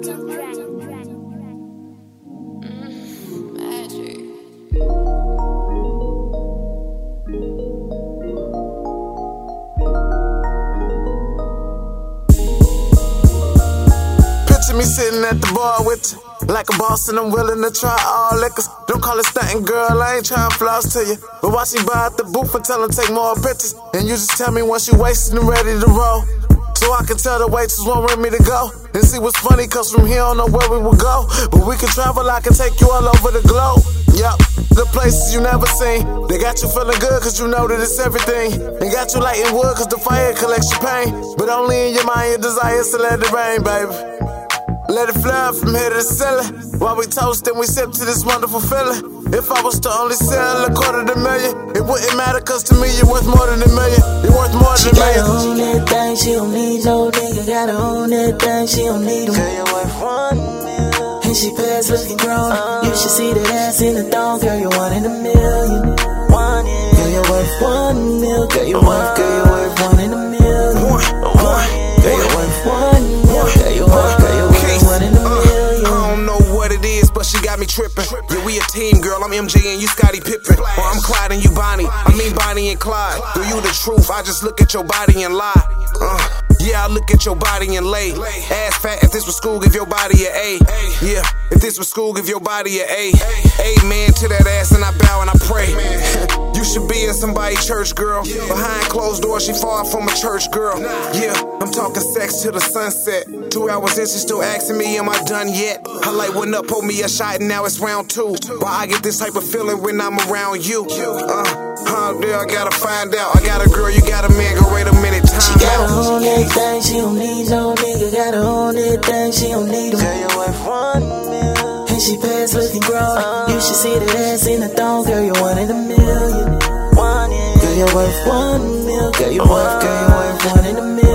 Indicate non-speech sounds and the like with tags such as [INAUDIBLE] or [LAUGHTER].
Me sitting at the bar with you. Like a boss and I'm willing to try all liquors. Don't call it stunting, girl, I ain't trying floss to you. But watch me buy at the booth and tell them take more pictures. And you just tell me once you wasted and ready to roll. So I can tell the waitress won't want me to go. And see what's funny, cause from here I don't know where we will go. But we can travel, I can take you all over the globe. Yup, the places you never seen. They got you feeling good, cause you know that it's everything. They got you lighting wood, cause the fire collects your pain. But only in your mind, your desire is to let it rain, baby. Let it fly from here to the ceiling. While we toast and we sip to this wonderful feeling. If I was to only sell a quarter of a million, it wouldn't matter, cause to me you're worth more than a million. You're worth more She than a gotta own that thing, she don't need no nigga. Gotta own that thing, she don't need him. Girl, you're worth one million. And she past looking grown. You should see that ass in the thong, girl. You're one in a million. One, yeah. Girl, you're worth one mil. Girl, you're worth, girl, you're me tripping. Yeah, we a team, girl. I'm MJ and you Scottie Pippen. Or I'm Clyde and you Bonnie. I mean Bonnie and Clyde. Girl, you the truth. I just look at your body and lie. Uh, yeah, I look at your body and lay. Ass fat. If this was school, give your body an A. Yeah, if this was school, give your body an A. Amen to that ass, and I bow and I pray. [LAUGHS] You should be in somebody's church, girl. Behind closed doors, she far from a church girl. Yeah, I'm talking sex to the sunset. Two hours in, she still asking me, Am I done yet? Her light went up, pulled me a shot, and now it's round two. Why I get this type of feeling when I'm around you? Uh, huh, there, I gotta find out. I got a girl, you got a man, go wait a minute, She time out. Past looking grown. You should see that ass in the thong, girl. You're one in a million. Girl, you're worth one mil. Girl, you're worth, girl, you're worth one in a million.